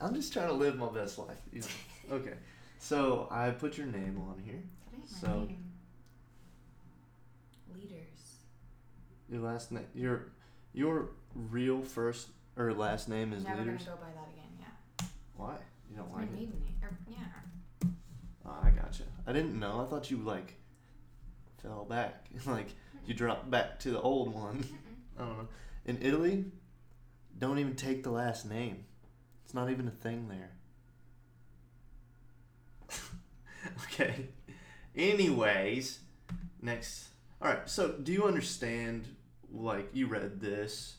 I'm just trying to live my best life. You know? okay. So I put your name on here. That ain't my So- name. Leaders. Your last name. Your your real first or last name is Never Leaders. gonna go by that again. Yeah. Why? You don't It's my like it? maiden name. Or, yeah. Oh, I gotcha. I didn't know. I thought you like fell back, like you dropped back to the old one. I don't know. In Italy, don't even take the last name. It's not even a thing there. okay. Anyways, next. All right. So, do you understand? Like, you read this,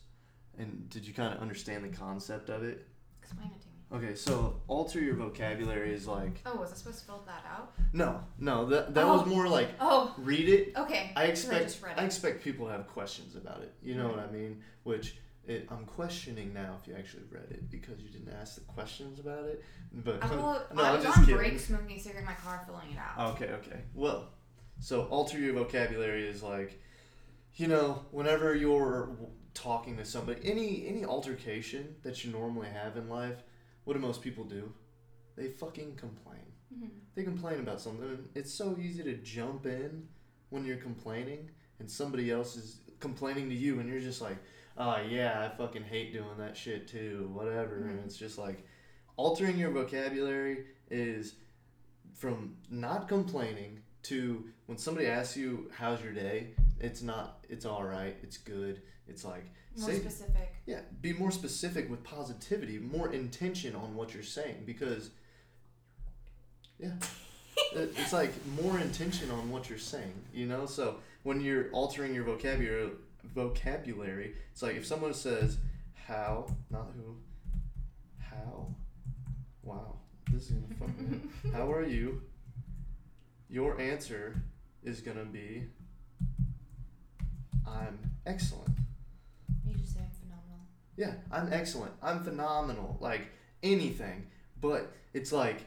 and did you kind of understand the concept of it? Explain it to me. Okay. So, alter your vocabulary is like Oh, was I supposed to fill that out? no, no. That that was Oh. more like Oh, read it okay. I So expect just read I it. expect people to have questions about it. You know what I mean? Which it, I'm questioning now if you actually read it because you didn't ask the questions about it. But I, well, no, I I'm was just on kidding. break smoking a cigarette in my car, filling it out. okay, okay. Well, so alter your vocabulary is like, you know, whenever you're talking to somebody, any any altercation that you normally have in life, what do most people do? They fucking complain. Mhm. they complain about something it's so easy to jump in when you're complaining and somebody else is complaining to you and you're just like oh yeah i fucking hate doing that shit too whatever and Mhm. it's just like altering your vocabulary is from not complaining to when somebody asks you how's your day it's not it's all right it's good it's like More say specific. yeah, be more specific with positivity, more intention on what you're saying because yeah. It's like more intention on what you're saying, you know? So when you're altering your vocabulary vocabulary, it's like if someone says how, not who, how. Wow. This is gonna fuck me up. How are you? Your answer is gonna be I'm excellent. You just say I'm phenomenal. Yeah, I'm excellent. I'm phenomenal. Like anything. But it's like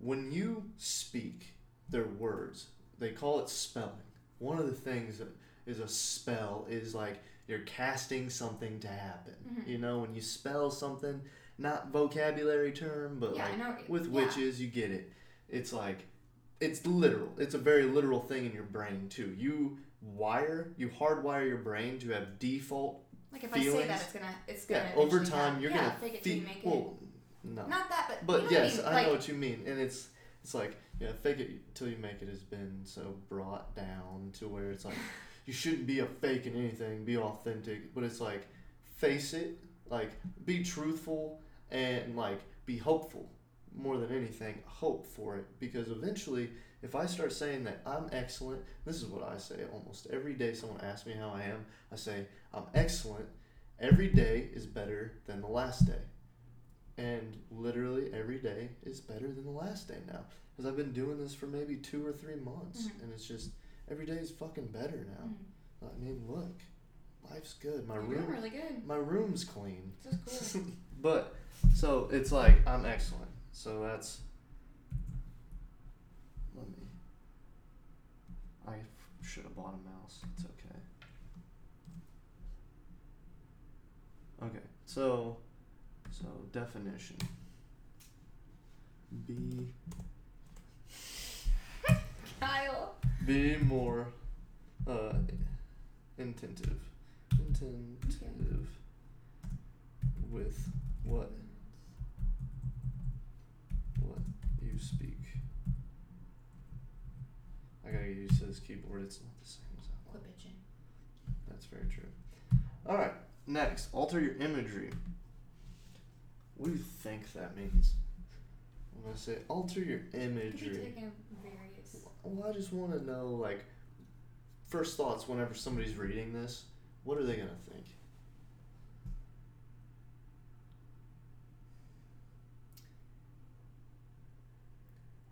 when you speak their words, they call it spelling. One of the things that is a spell is like you're casting something to happen. Mhm. You know, when you spell something, not vocabulary term, but yeah, like with yeah. witches, you get it. It's like it's literal. It's a very literal thing in your brain too. You wire, you hardwire your brain to have default Like if I say feelings. that, it's gonna, it's gonna. yeah, over time happen. you're yeah, gonna fake it till you fe- make well, no. Not that, but. But you know yes, I, I, know what you mean, and it's it's like yeah, fake it till you make it has been so brought down to where it's like you shouldn't be a fake in anything, be authentic, but it's like face it, like be truthful and like be hopeful more than anything. Hope for it because eventually, if I start saying that I'm excellent, this is what I say almost every day. Someone asks me how I am, I say I'm excellent. Every day is better than the last day and literally every day is better than the last day now because i've been doing this for maybe two or three months Mhm. and it's just every day is fucking better now. Mm, i mean look life's good. My you're room doing really good. my room's clean. This is cool. but so it's like i'm excellent. So that's let me i should have bought a mouse. It's okay. Okay so so definition. Be Kyle. Be more uh intentive. Intentive with what? What you speak. I gotta get used to this keyboard it's not the same as that one Quit bitching. that's very true. All right next alter your imagery. What do you think that means? I'm gonna say alter your Could imagery. taken various. Well, I just want to know, like, first thoughts whenever somebody's reading this. What are they gonna think?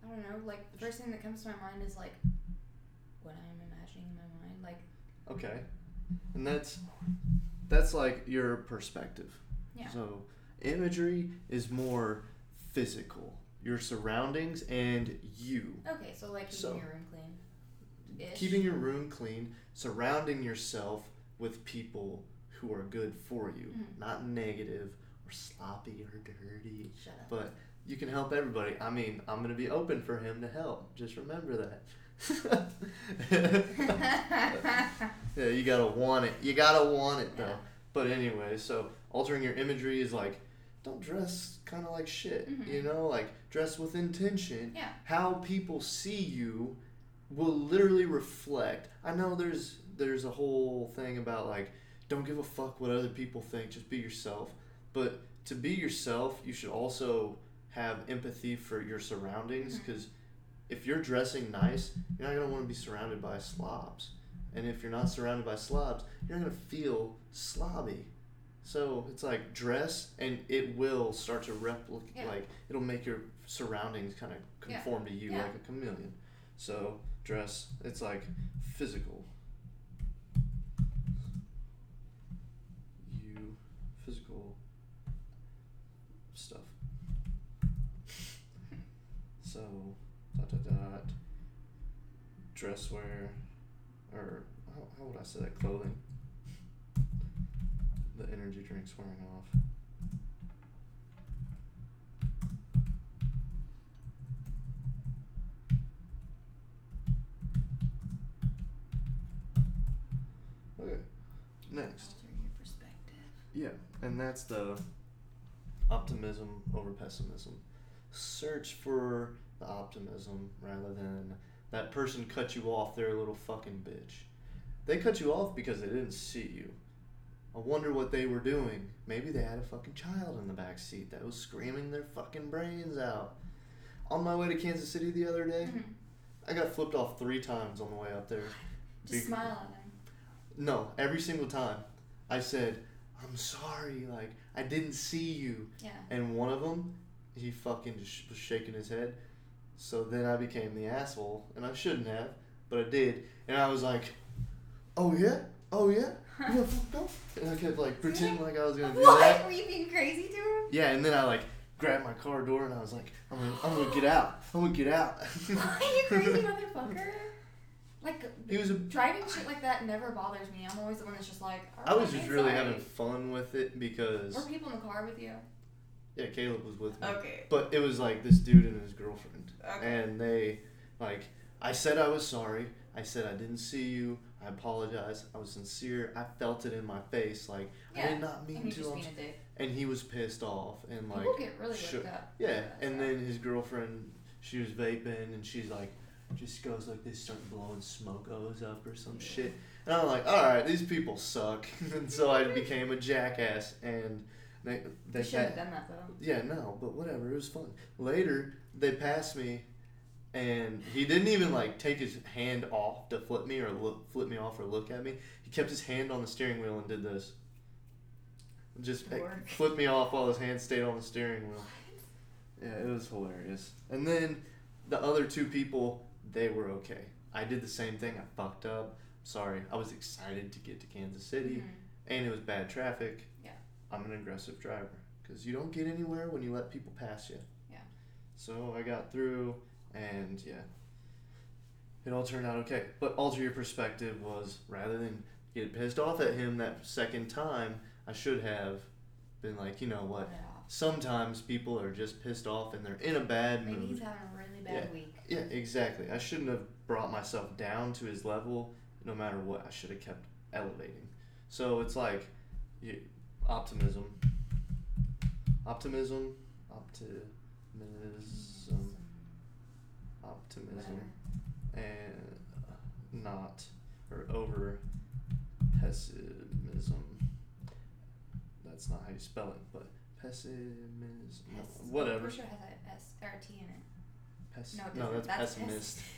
I don't know. Like the first thing that comes to my mind is like what I'm imagining in my mind. Like Okay, and that's that's like your perspective. yeah. So imagery is more physical, your surroundings and you. Okay, so like keeping So- your room clean. Keeping your room clean, surrounding yourself with people who are good for you, Mhm. not negative or sloppy or dirty. Shut up. But you can help everybody. I mean, I'm gonna be open for him to help. Just remember that. yeah, you gotta want it. You gotta want it though. Yeah. But anyway, so altering your imagery is like, don't dress kind of like shit. Mhm. You know, like dress with intention. Yeah. How people see you will literally reflect. I know there's there's a whole thing about like, don't give a fuck what other people think. Just be yourself. But to be yourself, you should also have empathy for your surroundings because if you're dressing nice, you're not gonna want to be surrounded by slobs. And if you're not surrounded by slobs, you're not gonna feel slobby. So it's like dress, and it will start to replicate. Yeah. Like it'll make your surroundings kind of Yeah. conform to you Yeah. like a chameleon. So dress, it's like physical. You physical stuff. So dot dot dot dress wear or how, how would I say that clothing? The energy drink's wearing off. Okay. Next. Your perspective. Yeah, and that's the optimism over pessimism. Search for the optimism rather than that person cut you off, they're a little fucking bitch. They cut you off because they didn't see you. I wonder what they were doing. Maybe they had a fucking child in the back seat that was screaming their fucking brains out. On my way to Kansas City the other day, Mhm. I got flipped off three times on the way up there. Just Big- smile at him. No, every single time. I said, I'm sorry, like, I didn't see you. Yeah. And one of them, he fucking just was shaking his head. So then I became the asshole, and I shouldn't have, but I did. And I was like, oh yeah? Oh yeah? Got fucked? And I kept, like, pretending like I was gonna do What? that. Were you being crazy to him? Yeah, and then I, like, grabbed my car door and I was like, I'm gonna, I'm gonna get out. I'm gonna get out. Why are you crazy motherfucker. Like he was a driving shit like that never bothers me. I'm always the one that's just like. I was just really sorry." having fun with it because Were people in the car with you? yeah, Caleb was with me. Okay. But it was like this dude and his girlfriend. Okay. And they, like, I said I was sorry. I said I didn't see you. I apologize. I was sincere. I felt it in my face. Like, I did not mean And to. just being s- a dick. and he was pissed off. And, like, People get really worked up. yeah. That's And then his girlfriend, she was vaping and she's like, just goes like this, start blowing smoke O's up or some shit. And I'm like, all right, these people suck. and so I became a jackass. And they, they pa- have done that though. yeah, no, but whatever. It was fun. Later, they passed me, and he didn't even like take his hand off to flip me or look, flip me off or look at me. He kept his hand on the steering wheel and did this. Just like, flipped me off while his hand stayed on the steering wheel. Yeah, it was hilarious. And then the other two people, they were okay. I did the same thing. I fucked up. Sorry. I was excited to get to Kansas City, Mhm. and it was bad traffic. Yeah. I'm an aggressive driver because you don't get anywhere when you let people pass you. Yeah. So I got through, and yeah, it all turned out okay. But alter your perspective was rather than get pissed off at him that second time, I should have been like, you know what? Off. Sometimes people are just pissed off and they're in a bad Maybe mood. he's having a really bad week. Yeah, exactly. I shouldn't have brought myself down to his level. No matter what, I should have kept elevating. So it's like, you, optimism, optimism, optimism, optimism, and uh, not or over pessimism. That's not how you spell it, but pessimism. Pes- Whatever. I'm sure it has a S or a T in it. Pess- No, it no, that's, That's pessimist.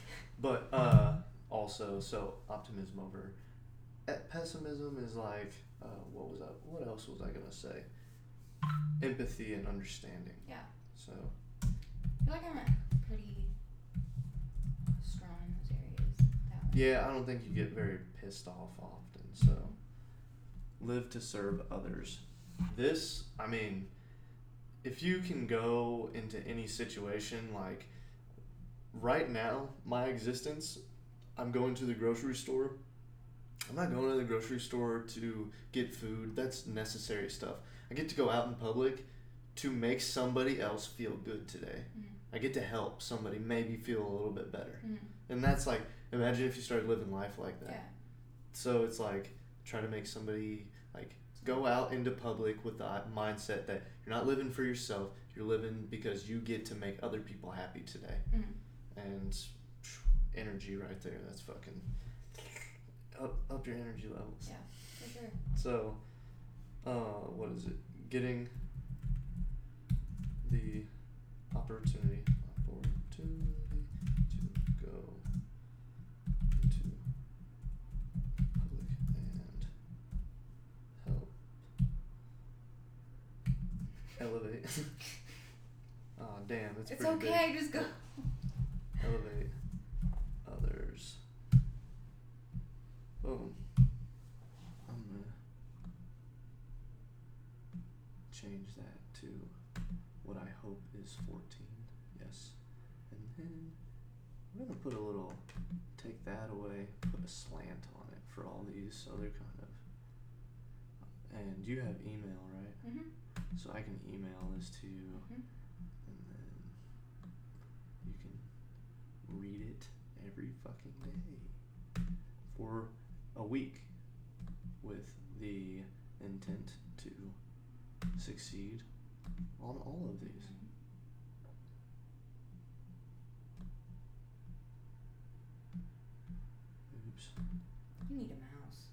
But uh, also, so optimism over eh, pessimism is like uh, what was? What else was I gonna say? Empathy and understanding. Yeah. So I feel like I'm at pretty strong in those areas. That way. Yeah, I don't think you get very pissed off often. So live to serve others. This, I mean, if you can go into any situation like right now, my existence, I'm going to the grocery store. I'm not going to the grocery store to get food. That's necessary stuff. I get to go out in public to make somebody else feel good today. Mhm. I get to help somebody maybe feel a little bit better. Mhm. And that's like imagine if you started living life like that. Yeah. So it's like try to make somebody like go out into public with the mindset that you're not living for yourself, you're living because you get to make other people happy today. Mhm. And energy right there, that's fucking up, up your energy levels. Yeah, for sure. So, uh, what is it? Getting the opportunity, opportunity to go into public and help elevate. Ah, damn, it's, It's pretty big. okay. Just go. Elevate others. Boom. I'm gonna change that to what I hope is 14. Yes. And then I'm gonna put a little, take that away, put a slant on it for all these, so they're kind of. And you have email, right? Mhm. So I can email this to you, Mhm. and then you can read it every fucking day for a week with the intent to succeed on all of these. Oops. You need a mouse.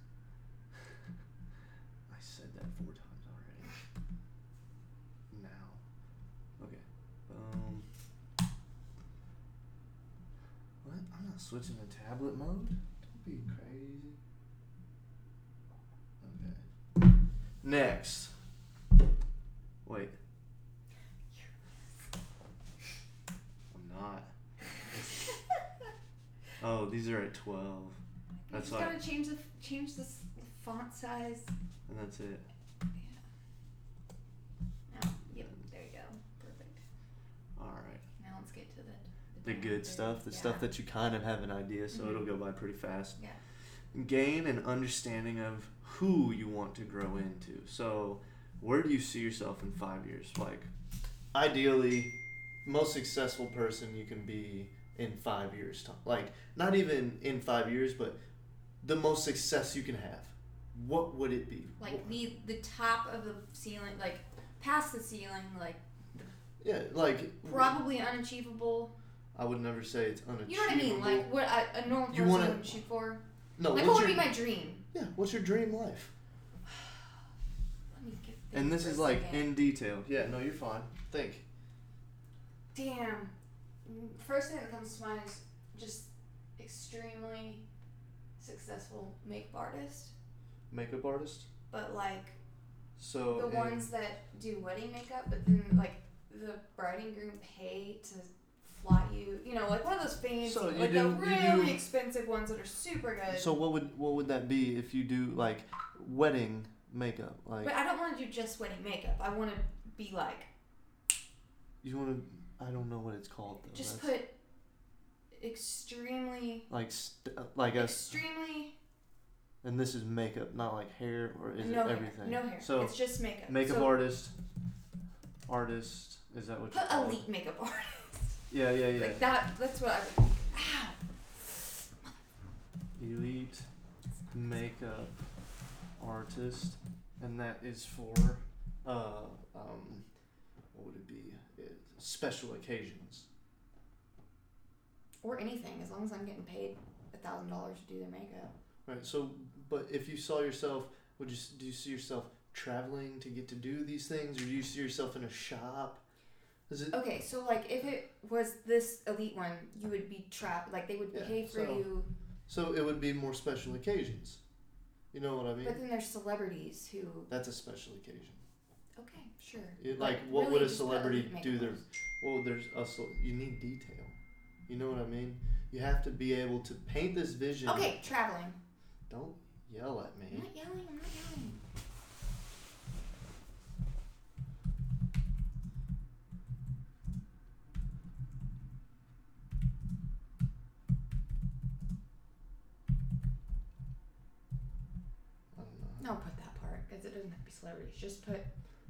I said that four times already. Now. Okay. Um. What? I'm not switching to tablet mode? Don't be crazy. Okay. Next. Wait. I'm not. Oh, these are at 12. You That's just why. gotta change the change the s- font size. And that's it. Oh, yep. There you go. Perfect. Alright. Now let's get to the The good stuff, the yeah. stuff that you kind of have an idea, so Mhm. it'll go by pretty fast. Yeah. Gain an understanding of who you want to grow into. So, where do you see yourself in five years? Like, ideally, most successful person you can be in five years. Time. Like, not even in five years, but the most success you can have. What would it be? Like the the top of the ceiling, like past the ceiling, like yeah, like probably unachievable. I would never say it's unachievable. You know what I mean? Like what a, a normal You person wanna- would shoot for. no, like what would your, be my dream? yeah, what's your dream life? Let me get And this is like second. in detail. Yeah, no, you're fine. Think. Damn. First thing that comes to mind is just extremely successful makeup artist, Makeup artist. but like So the ones that do wedding makeup, but then like the bride and groom pay to fly you, you know, like one of those fancy, So like do- the really do- expensive ones that are super good. So what would what would that be if you do like wedding makeup? Like but I don't want to do just wedding makeup. I want to be like you want to? I don't know what it's called though. just That's- put extremely, like st- like a extremely and this is makeup, not like hair or is no it hair, everything? no hair. So it's just makeup. makeup so artist, artist. Is that what you Put elite makeup artist. Yeah, yeah, yeah. Like that. That's what I would. Ow. Elite makeup artist, and that is for uh um what would it be? It, special occasions. Or anything, as long as I'm getting paid a thousand dollars to do their makeup. Right. So, but if you saw yourself, would you s- do you see yourself traveling to get to do these things, or do you see yourself in a shop? Is it? Okay, so like if it was this elite one, you would be trapped. Like they would Yeah, pay for so- you. So it would be more special occasions. You know what I mean? But then there's celebrities who. That's a special occasion. Okay, sure. It, like, what really would a just celebrity elite do? Their artist. well, there's a you need detail. You know what I mean? You have to be able to paint this vision. Okay, traveling. Don't yell at I'm me. not yelling. I'm not yelling. I don't know. No, put that part because it doesn't have to be celebrities. Just put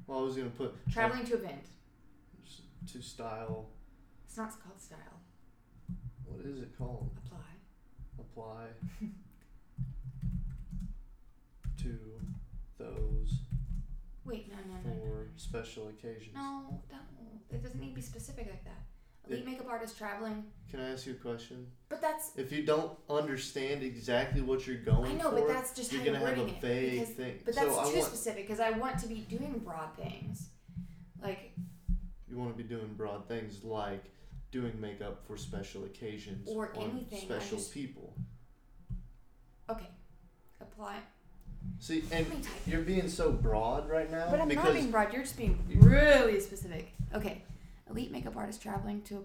Well, I was gonna put Traveling to event. to style. It's not called style. What is it called? Apply. Apply to those Wait, no, no, no, no. for special occasions. No, no. It doesn't need to be specific like that. Elite It- makeup artist traveling. Can I ask you a question? But that's. If you don't understand exactly what you're going I know, for, but that's just you're gonna have a vague because, thing. but that's I too want specific because I want to be doing broad things. Like, you want to be doing broad things like doing makeup for special occasions Or anything, special just- people. okay. Apply. See, and Let me type. you're being so broad right now But I'm because not being broad. You're just being really specific. Okay. Elite makeup artist traveling to.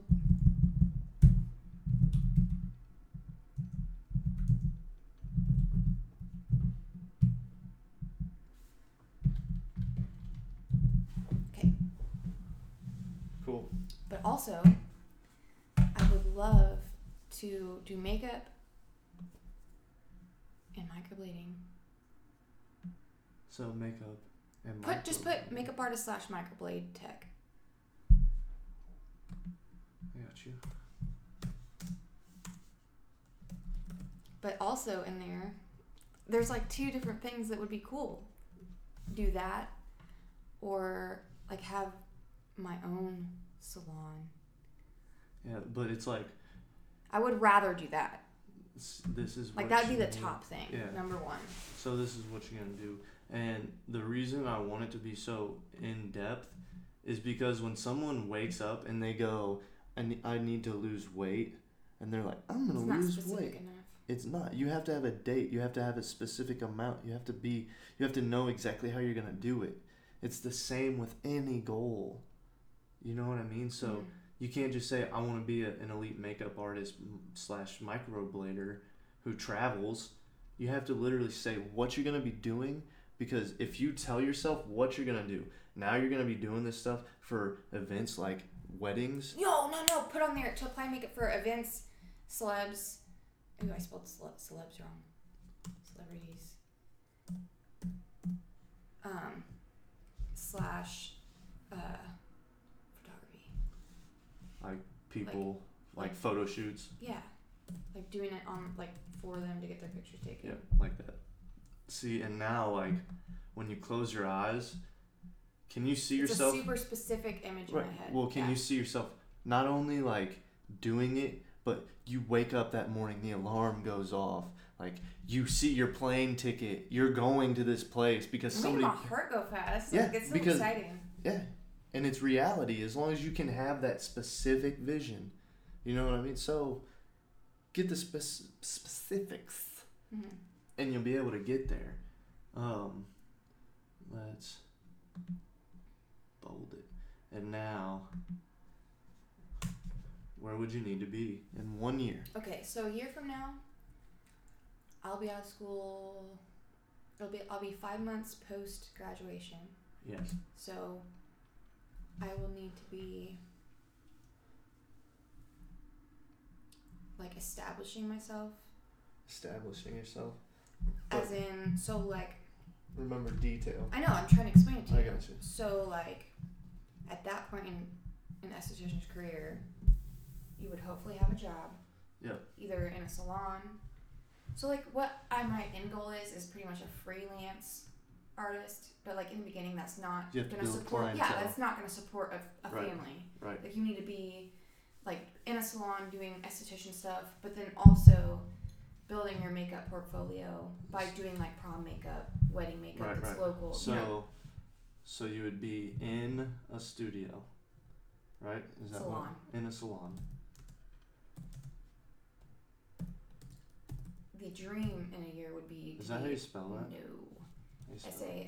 Okay. cool. But also, I would love to do makeup and microblading. So makeup and Put just micro- put makeup artist slash microblade tech. I got you. But also in there, there's like two different things that would be cool. Do that, or like have my own salon. Yeah, but it's like I would rather do that. this is Like that'd be the top thing, Yeah. number one. So this is what you're gonna do, and the reason I want it to be so in depth is because when someone wakes up and they go, "I need, I need to lose weight," and they're like, "I'm gonna It's lose weight," enough. it's not. You have to have a date. You have to have a specific amount. You have to be. You have to know exactly how you're gonna do it. It's the same with any goal. You know what I mean? So. Mhm. You can't just say I want to be a, an elite makeup artist slash microblader who travels. You have to literally say what you're gonna be doing because if you tell yourself what you're gonna do, now you're gonna be doing this stuff for events like weddings. No, no, no. Put on there to apply makeup for events, celebs. Ooh, I spelled cele- celebs wrong. Celebrities. Um, slash, uh, photography. Like people like, like- photo shoots. Yeah, like doing it on like for them to get their pictures taken. Yeah, like that. See, and now like when you close your eyes, can you see yourself? it's yourself? a super specific image Right. in my head. Well, can yeah. you see yourself not only like doing it, but you wake up that morning, the alarm goes off. Like you see your plane ticket, you're going to this place because somebody. my heart go fast. Yeah, like, it's so because- exciting. Yeah, and it's reality as long as you can have that specific vision. You know what I mean? So get the spec- specifics, hmm and you'll be able to get there. Um, let's bold it, and now. Where would you need to be in one year? Okay, so a year from now, I'll be out of school. It'll be I'll be five months post graduation. Yes. So I will need to be like establishing myself Establishing yourself. as in so like Remember detail. I know I'm trying to explain it to I you. got you. So like at that point in an esthetician's career, you would hopefully have a job. Yeah. Either in a salon. So like what I my end goal is is pretty much a freelance artist, but like in the beginning that's not You have to gonna support yeah, that's not gonna support a, a Right. family. Right. Like you need to be like in a salon doing esthetician stuff, but then also building your makeup portfolio by doing like prom makeup, wedding makeup Right, that's right. local. So, you know, so you would be in a studio, right? Is that Salon. what? In a salon. the dream in a year would be Is that how you spell that? No. I say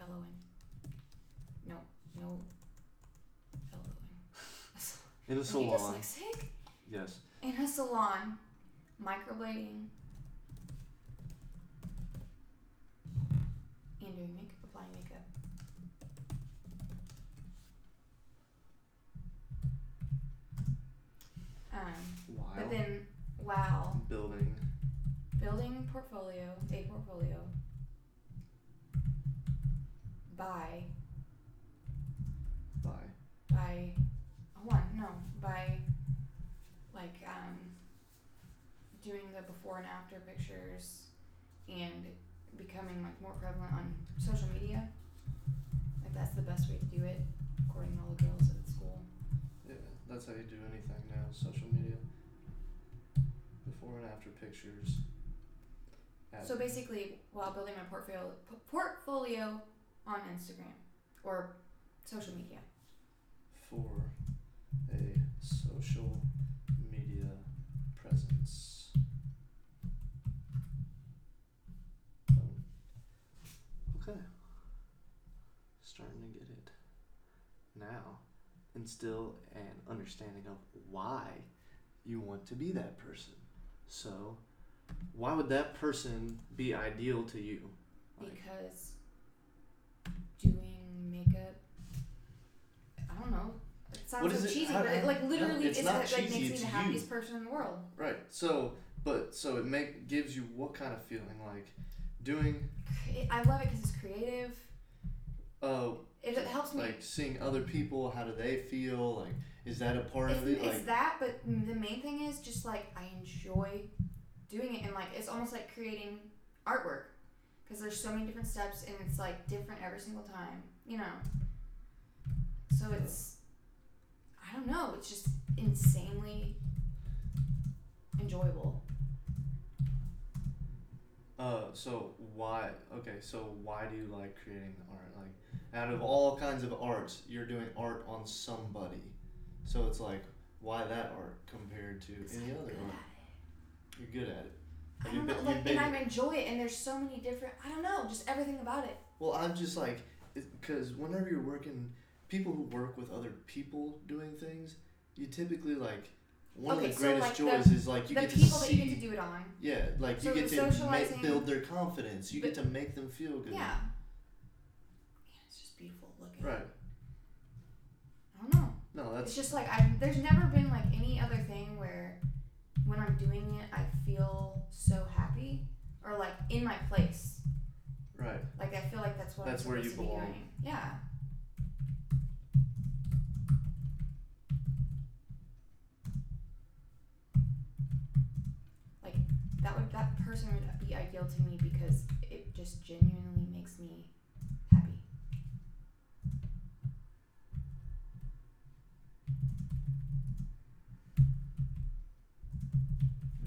L O N. No, no L O N. In a salon. dyslexic? Yes. In a salon, microblading and doing makeup, applying makeup. Um, Wow. but then while Building. building portfolio, a portfolio by By by one no by like um doing the before and after pictures and becoming like more prevalent on social media like that's the best way to do it according to all the girls at school yeah, that's how you do anything now. Social media. Before and after pictures. So basically while building my portfolio p- portfolio on instagram or social media for a social media presence. Boom. Okay. Starting to get it now. Instill an understanding of why you want to be that person. So, why would that person be ideal to you? Like, because doing makeup i don't know it sounds What so is it- cheesy how- but it like literally it's it's, not like, like cheesy, makes me the you. happiest person in the world Right. So, but so it make gives you what kind of feeling like doing i love it because it's creative uh it, helps me like seeing other people how do they feel like is that a part it's, of it? it's like that but the main thing is just like i enjoy doing it and like it's almost like creating artwork because there's so many different steps and it's like different every single time you know? So it's i don't know it's just insanely enjoyable. Uh so why okay so why do you like creating the art? Like out of all kinds of arts you're doing art on somebody so it's like why that art compared to any other art you're good at it I don't know, like, and I enjoy it, and there's so many different. I don't know, just everything about it. Well, I'm just like, because whenever you're working, people who work with other people doing things, you typically like one Okay, of the so, greatest like, the- joys is like you get the to that see. you get to do it on. yeah, like So you get to make, build their confidence. You get to make them feel good. Yeah, it's just beautiful looking. Right. I don't know. No, that's. It's just like I. There's never been like any other thing where, when I'm doing it, I feel so happy or like in my place. right. Like I feel like that's what That's I'm where supposed you to be belong. doing. Yeah. Like that would that person would be ideal to me because it just genuinely makes me happy.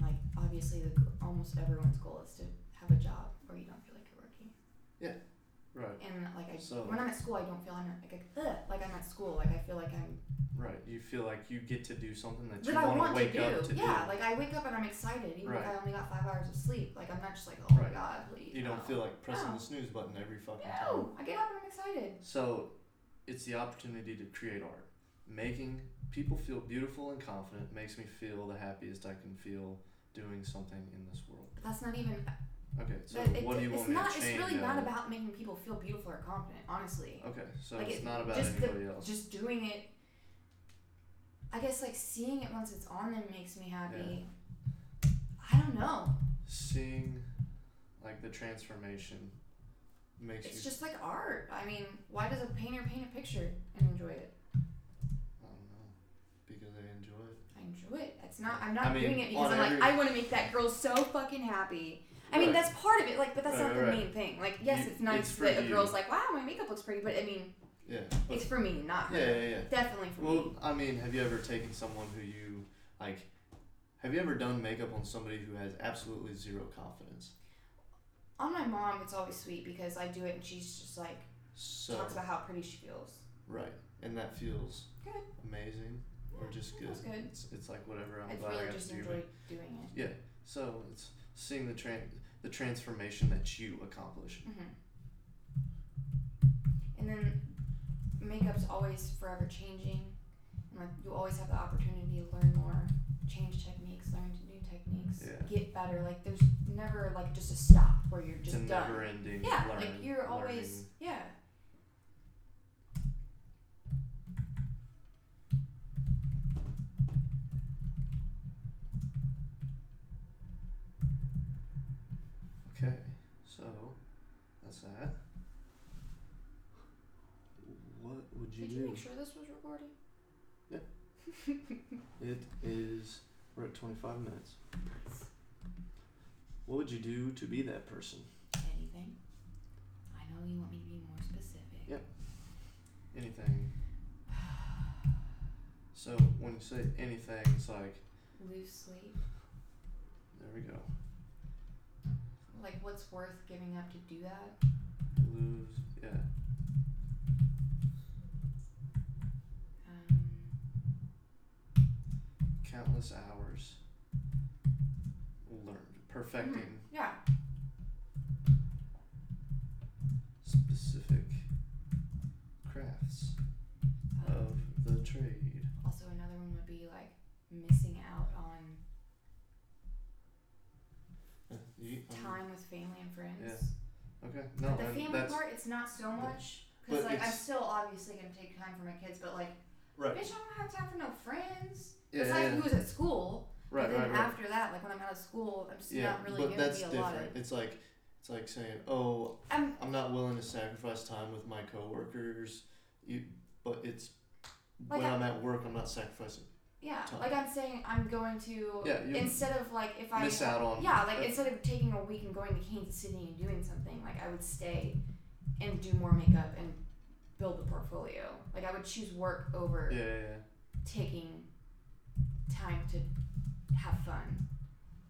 Like obviously, the, g- almost everyone's goal is to have a job where you don't feel like you're working. Yeah. Right. And like I, So- when I'm at school, I don't feel I'm like ugh, like I'm at school. Like I feel like I'm Right. You feel like you get to do something that you that I want want to wake to do. up to yeah, do. like I wake up and I'm excited, even if I only got five hours of sleep. Like I'm not just like oh Right. my god, please. You don't no. feel like pressing No. the snooze button every fucking time. No, I get up and I'm excited. So, it's the opportunity to create art. Making people feel beautiful and confident makes me feel the happiest I can feel doing something in this world. That's not even. Okay, so it, what do you it's want me not. to It's really not about making people feel beautiful or confident. Honestly, Okay, so Like it's it- not about just the- anybody else. just doing it. I guess like seeing it once it's on them makes me happy. Yeah. I don't know. Seeing, like the transformation, makes It's you. just like art. I mean, why does a painter paint a picture and enjoy it? I don't know, because they enjoy it. I enjoy it. It's not. I'm not I mean, doing it because I'm like I want to make that girl so fucking happy. I mean, Right. that's part of it. Like, but that's Right, not the right. main thing. Like, yes, You- it's nice it's that a girl's like, wow, my makeup looks pretty. But I mean, Yeah. But, it's for me, not her. yeah, yeah, yeah. Definitely for Well, me. Well, I mean, have you ever taken someone who you like? Have you ever done makeup on somebody who has absolutely zero confidence? On my mom, it's always sweet because I do it and she's just like So talks about how pretty she feels. right, and that feels Good. amazing or just good. feels good. It's, it's like whatever. I'm I glad I got just to do. enjoy it. doing it. Yeah. So it's seeing the tran- the transformation that you accomplish. hmm And then makeup's always forever changing. And like you always have the opportunity to learn more, change techniques, learn new techniques, Yeah. get better. Like there's never like just a stop where you're just it's a done. never-ending. yeah, learn, like you're always learning. yeah. It is. We're at 25 minutes. What would you do to be that person? Anything? I know you want me to be more specific. Yep. Anything. So when you say anything, it's like Lose sleep. there we go. Like, what's worth giving up to do that? Lose. Yeah. Countless hours. Learned. Perfecting yeah. specific crafts Um, of the trade. also, another one would be like missing out on Uh, you, um, time with family and friends. Yeah. Okay. No, But the family part, it's not so much. Because, like, I'm still obviously going to take time for my kids, but, like, right. bitch, I don't have time for no friends. Yeah, Besides yeah, who's at school. right, but then right, right. after that, like, when I'm out of school, I'm just yeah, not really but to that's be a different. lot of. It's like it's like saying, "Oh, I'm, I'm not willing to sacrifice time with my coworkers." You, but it's Like when I- I'm at work, I'm not sacrificing. yeah, time. like, I'm saying I'm going to. Yeah, Instead of, like, if I. miss out on. Yeah, like uh, instead of taking a week and going to Kansas City and doing something, like I would stay and do more makeup and build the portfolio. Like I would choose work over yeah, yeah, yeah. taking time to have fun.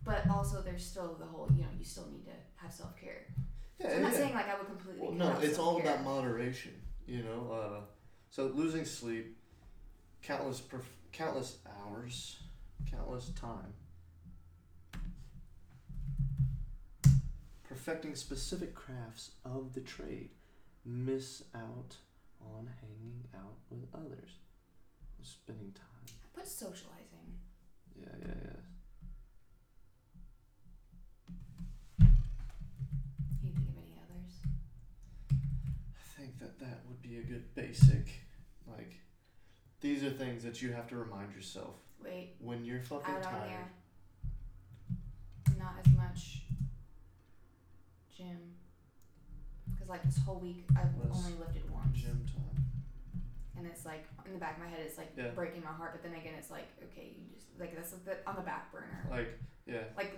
But also there's still the whole, you know, you still need to have self care. Yeah, so I'm not saying like I would completely Well, no, it's all about moderation. You know, uh, so losing sleep, countless perf- countless hours, countless time. Perfecting specific crafts of the trade, miss out on hanging out with others, spending time. Put socializing. Yeah, yeah, yeah. Can you think of any others? I think that that would be a good basic, like, these are things that you have to remind yourself Wait, when you're fucking out on tired. Not as much gym. Because like this whole week I've only lifted once. Gym time. and it's like in the back of my head it's like Yeah. breaking my heart but then again it's like okay you just like that's the, on the back burner Like, yeah. like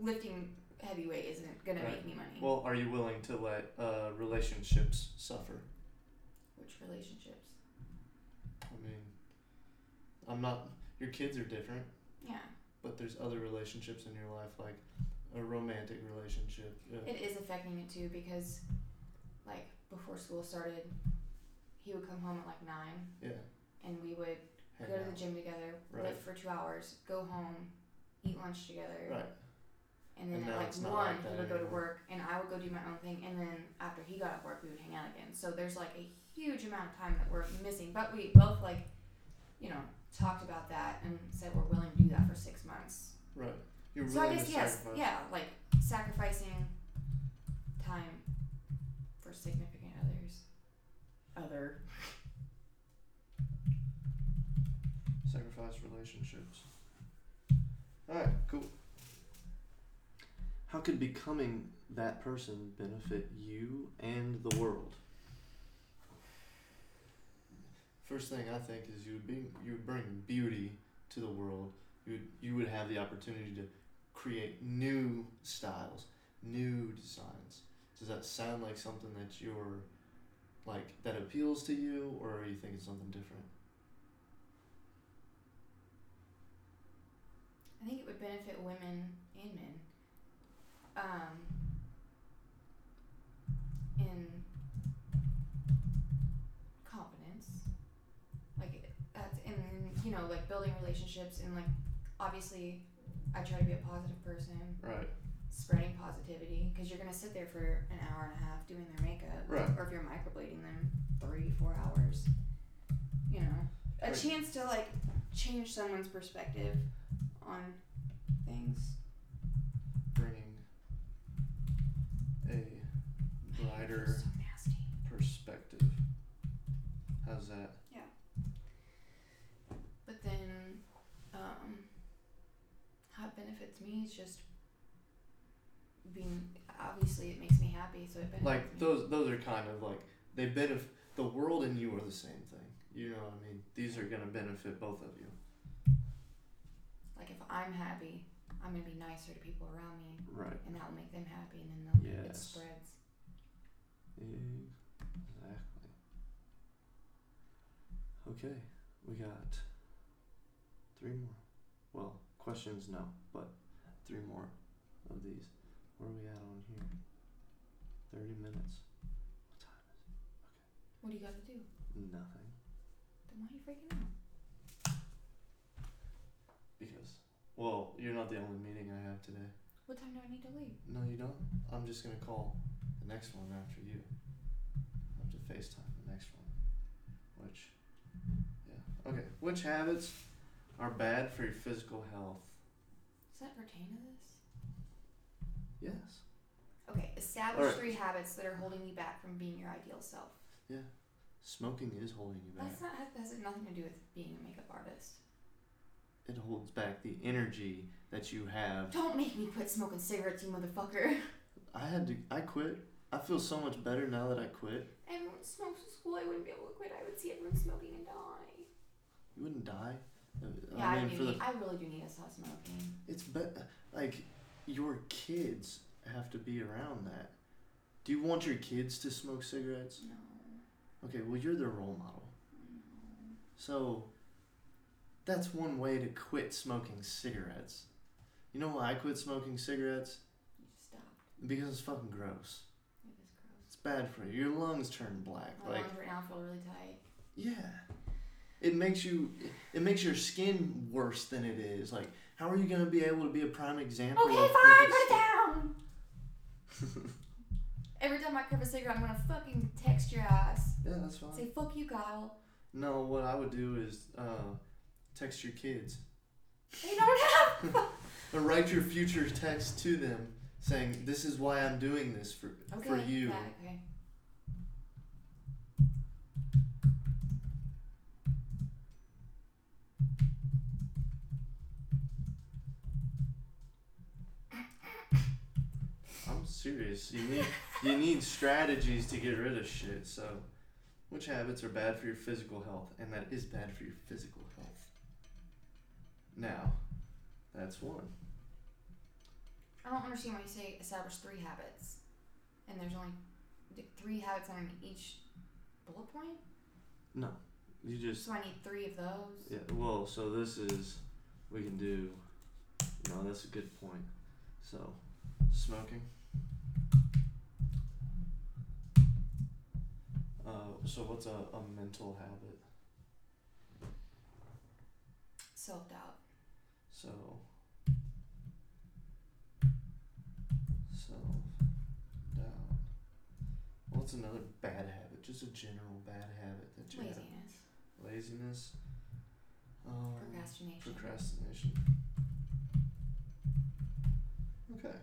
lifting heavyweight isn't gonna Right. make me money Well, are you willing to let uh, relationships suffer? which relationships I mean, I'm not. Your kids are different, yeah but there's other relationships in your life, like a romantic relationship. Yeah. it is affecting it too because like before school started he would come home at like nine yeah. and we would Hang go to the gym together Right. lift for two hours go home eat lunch together Right. And then And at like one, like he would go to work, and I would go do my own thing. And then after he got off work, we would hang out again. So there's like a huge amount of time that we're missing. But we both like, you know, talked about that and said we're willing to do that for six months. Right. You're so I guess yes, sacrifice. yeah, like sacrificing time for significant others. Other. Sacrifice relationships. All right. Cool. How could becoming that person benefit you and the world? First thing I think is you would be you would bring beauty to the world. You would, you would have the opportunity to create new styles, new designs. Does that sound like something that you're like that appeals to you, or are you thinking something different? I think it would benefit women and men. Um, in confidence, like that's in you know like building relationships and like obviously I try to be a positive person, Right. Spreading positivity because you're gonna sit there for an hour and a half doing their makeup, Right. or if you're microblading them, three four hours. You know, a Right. chance to like change someone's perspective on things. bringing a brighter So perspective. How's that? Yeah. But then, um, how it benefits me is just being. Obviously, it makes me happy, so it benefits Like me. those those are kind of like they benefit the world and you are the same thing. you know what I mean. These are gonna benefit both of you. Like if I'm happy, I'm gonna be nicer to people around me, Right. and that'll make them happy, and then they'll it Yes. spreads. Exactly. Okay, we got three more. Well, questions no, but three more of these. Where are we at on here? Thirty minutes. What time is it? Okay. What do you gotta do? Nothing. Then why are you freaking out? Because well, you're not the only meeting I have today. What time do I need to leave? No, you don't. I'm just gonna call the next one after you. I have to FaceTime the next one. Which, yeah. Okay. Which habits are bad for your physical health? Does that pertain to this? Yes. Okay, establish Alright. three habits that are holding you back from being your ideal self. Yeah. Smoking is holding you back. That's not has nothing to do with being a makeup artist. It holds back the energy that you have. Don't make me quit smoking cigarettes, you motherfucker. I had to. I quit. I feel so much better now that I quit. Everyone smokes in school. I wouldn't be able to quit. I would see everyone smoking and die. You wouldn't die. Uh, Yeah, I, mean, do for the need, I really do need to stop smoking. It's be- like your kids have to be around that. Do you want your kids to smoke cigarettes? No, Okay, well you're their role model. no. So that's one way to quit smoking cigarettes. You know why I quit smoking cigarettes? You stopped. Because it's fucking gross. It is gross. It's bad for you. Your lungs turn black. My like lungs right now feel really tight. yeah. It makes you it makes your skin worse than it is. Like how are you gonna be able to be a prime example Okay, of fine, put it down. Every time I crave a cigarette, I'm gonna fucking text your ass. Yeah, that's fine. Say fuck you, Kyle. No, what I would do is uh, text your kids They don't have. or write your future text to them saying, "This is why I'm doing this for Okay. for you." Yeah, okay. Serious. You need you need strategies to get rid of shit. So, which habits are bad for your physical health, and that is bad for your physical health. Now, that's one. I don't understand why you say establish three habits, and there's only three habits on each bullet point. No, you just So I need three of those. Yeah, well, so this is, we can do, no, that's a good point. So, smoking. Uh, so what's a, a mental habit? Self doubt. So, self doubt. What's another bad habit? Just a general bad habit that you Laziness. have. Laziness. Um, Procrastination. Procrastination. Okay.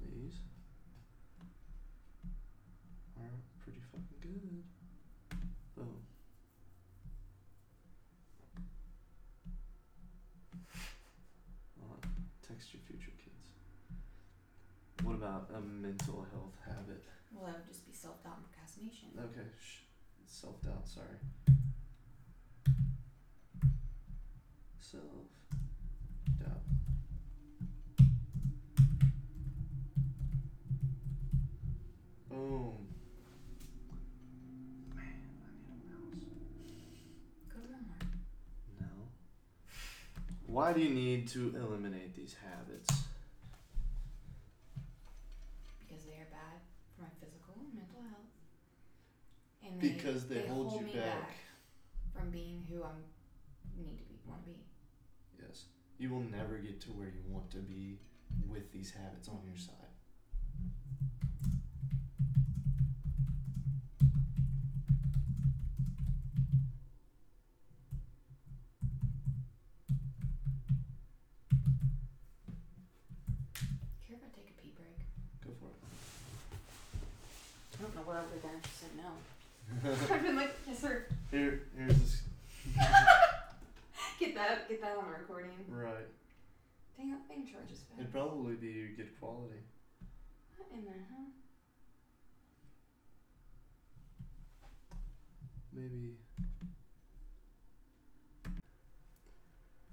These are pretty fucking good. Boom. On. Text your future kids. What about a mental health habit? well, that would just be self doubt and procrastination. Okay, sh- self doubt, sorry. Self doubt. Boom. Man, I need a mouse. Go to Walmart. No. Why do you need to eliminate these habits? Because they are bad for my physical and mental health. And they, Because they, hold, you me back. from being who I need to be, want to be. Yes. You will never get to where you want to be with these habits on your side. Care if I take a pee break? Go for it. I don't know what I would have done if you said no. I've been like, yes, sir. Here, here's this. get that, get that on recording. Right. Dang, that thing charges fast. It'd probably be good quality. What in the hell? Maybe.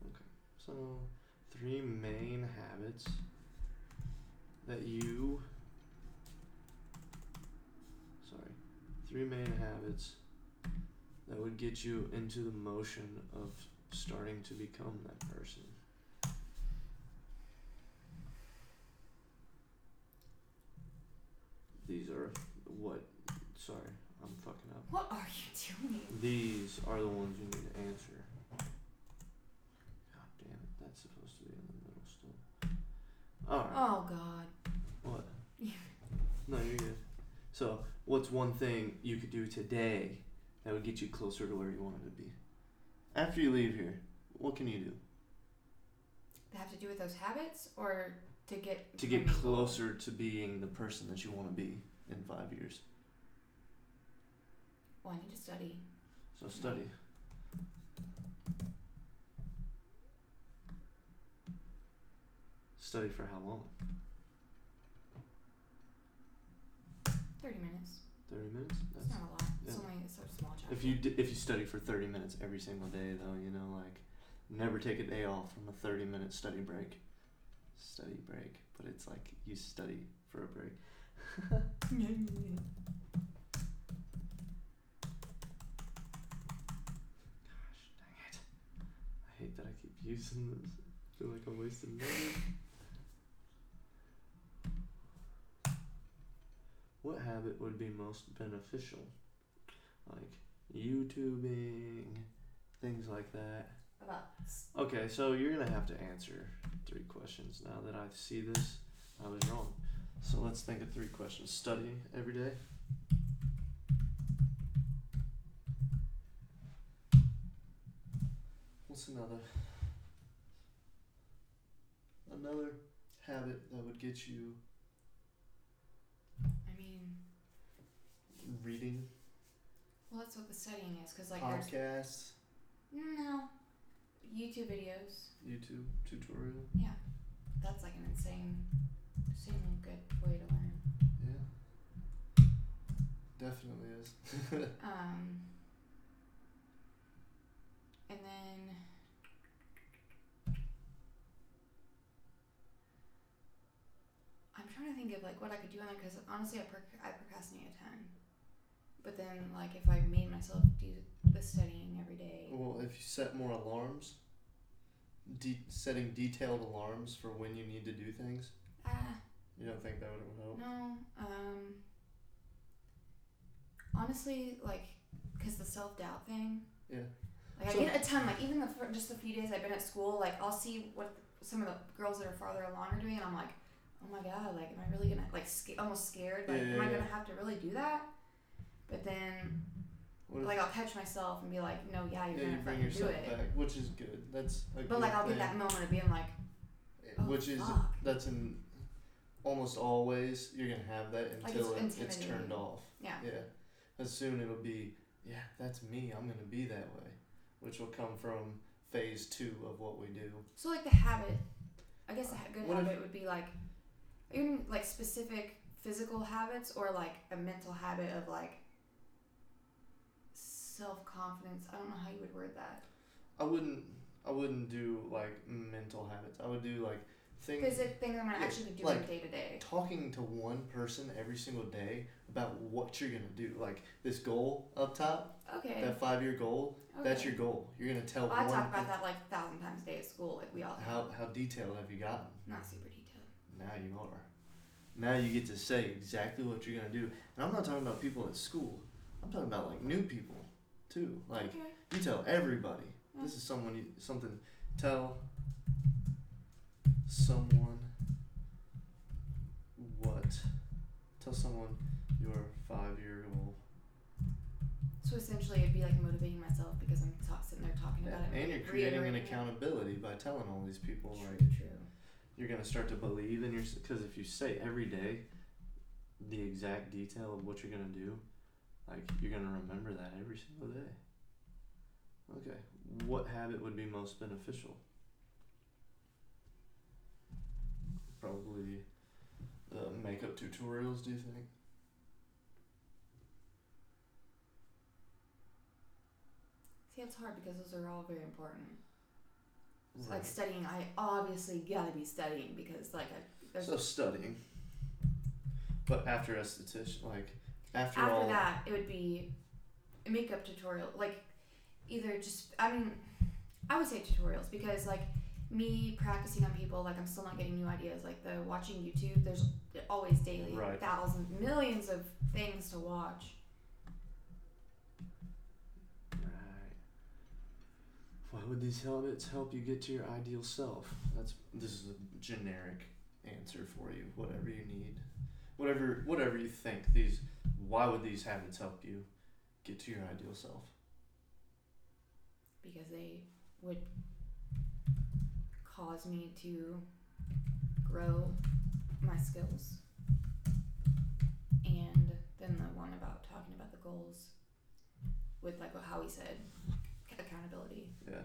Okay, so three main habits that you Three main habits that would get you into the motion of starting to become that person. These are what? Sorry, I'm fucking up. What are you doing? These are the ones you need to answer. God damn it, that's supposed to be in the middle still. Alright, Oh God. what? No, you're good. So, what's one thing you could do today that would get you closer to where you wanted to be? After you leave here, what can you do They have to do with those habits, or to get to get from your goal? closer to being the person that you want to be in five years? Well, I need to study. So, study. Study for how long? Thirty minutes. 30 minutes? It's not a lot. It's yeah. only it's a small chapter. If you d- if you study for 30 minutes every single day though, you know, like never take a day off from a 30 minute study break. Study break, but it's like you study for a break. Gosh, dang it. I hate that I keep using this. I feel like I'm wasting money. What habit would be most beneficial? Like YouTubing, things like that. About Okay, so you're gonna have to answer three questions now that I see this. I was wrong. So let's think of three questions. Study every day. What's another? Another habit that would get you I mean, reading, well, that's what the studying is, because like there's podcasts, no YouTube videos. YouTube tutorial. Yeah, that's like an insane, insanely good way to learn. Yeah. Definitely is. Um, and then I'm trying to think of like what I could do on it because honestly, I, proc- I procrastinate a ton. But then, like, if I made myself do the studying every day, Well, if you set more alarms, de- setting detailed alarms for when you need to do things, ah, you don't think that would help? no, um, honestly, like, because the self doubt thing, Yeah. Like So- I get a ton. Like even the just a few days I've been at school, like I'll see what some of the girls that are farther along are doing, and I'm like, oh my god, like am I really gonna like sca- almost scared? Like Yeah, am I yeah, gonna have to really do that? But then What like I'll catch myself and be like, no, yeah, you're yeah, you gonna bring fucking do yourself it. back, which is good. That's a But good like I'll thing. get that moment of being like, eh, oh, which is fuck. that's in almost always you're gonna have that Like, until it's it, it's turned off. yeah, Yeah. As soon it'll be, yeah, that's me. I'm gonna be that way, which will come from phase two of what we do. So like the habit, I guess a good What if- habit would be like, even like specific physical habits or like a mental habit of like self confidence. I don't know how you would word that. I wouldn't. I wouldn't do like mental habits. I would do like things. Physic things I'm gonna Yeah, actually be doing like- day to day. talking to one person every single day about what you're gonna do. Like this goal up top, Okay. that five year goal. okay. That's your goal. You're gonna tell Well, I talk about that like a thousand times a day at school, like we all. do. How how detailed have you gotten? Not super detailed. Now you are. Now you get to say exactly what you're gonna do. And I'm not talking about people at school. I'm talking about like new people too. Like okay. you tell everybody. Yeah. This is someone you something tell someone what tell someone your five year goal. So essentially, it'd be like motivating myself because I'm ta- sitting there talking about it. and you're creating an reiterating it. accountability by telling all these people True, like true. you're gonna start to believe in your because if you say every day the exact detail of what you're gonna do like you're gonna remember that every single day okay what habit would be most beneficial probably the makeup tutorials do you think See, it's hard because those are all very important. So, Right. Like studying, I obviously gotta be studying because like I, So studying. But after esthetician, like after, after all, that it would be a makeup tutorial like either just i mean i would say tutorials because like me practicing on people like i'm still not getting new ideas like the watching youtube there's always daily Right. thousands millions of things to watch Right. Why would these habits help you get to your ideal self? That's this is a generic answer for you. Whatever you need, whatever whatever you think. These why would these habits help you get to your ideal self? because they would cause me to grow my skills and then the one about talking about the goals with like how he said accountability Yeah.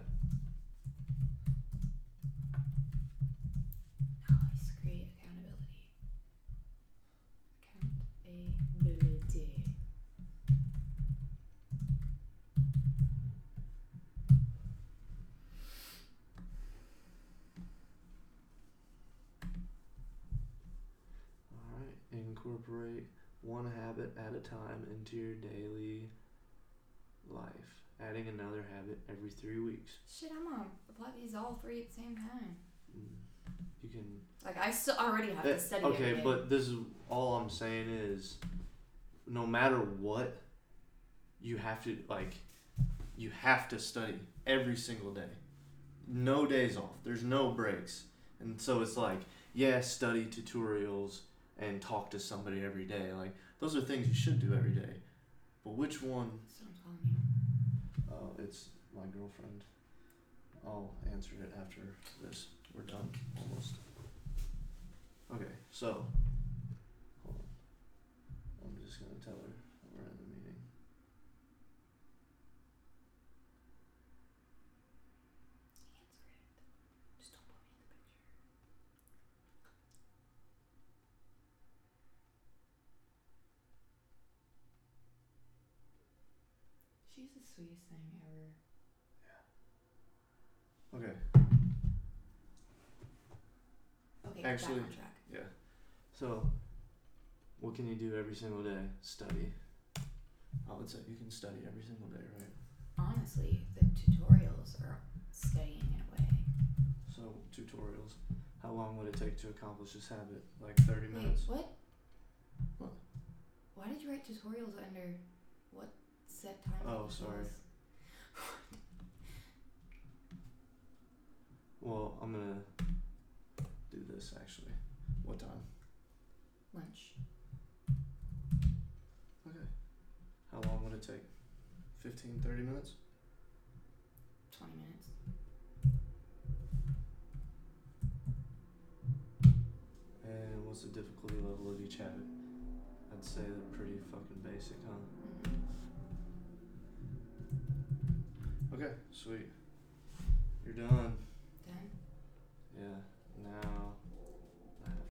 One habit at a time into your daily life. Adding another habit every three weeks. Shit, I'm gonna apply these all three at the same time. Mm. You can Like I still already have Eh, to study. okay, but this is all I'm saying is, no matter what, you have to like, you have to study every single day. No days off. There's no breaks, and so it's like, yeah, study tutorials and talk to somebody every day. Like those are things you should do every day. But which one? Someone's calling you. Uh, it's my girlfriend. I'll answer it after this. We're done almost. Okay, so hold on. I'm just gonna tell her that we're in the meeting. Answer it. Just don't put me in the picture. She's the sweetest thing ever. Yeah. Okay. Okay, Actually- back on track. So, what can you do every single day? Study. I would say you can study every single day, right? Honestly, the tutorials are studying in a way. So tutorials. How long would it take to accomplish this habit? Like thirty Wait, minutes. what? What? Why did you write tutorials under what set time? Oh, sorry. Well, I'm gonna do this actually. What time? Lunch. Okay. How long would it take? 15, 30 minutes? 20 minutes. And what's the difficulty level of each habit? I'd say they're pretty fucking basic, huh? Okay, sweet. You're done.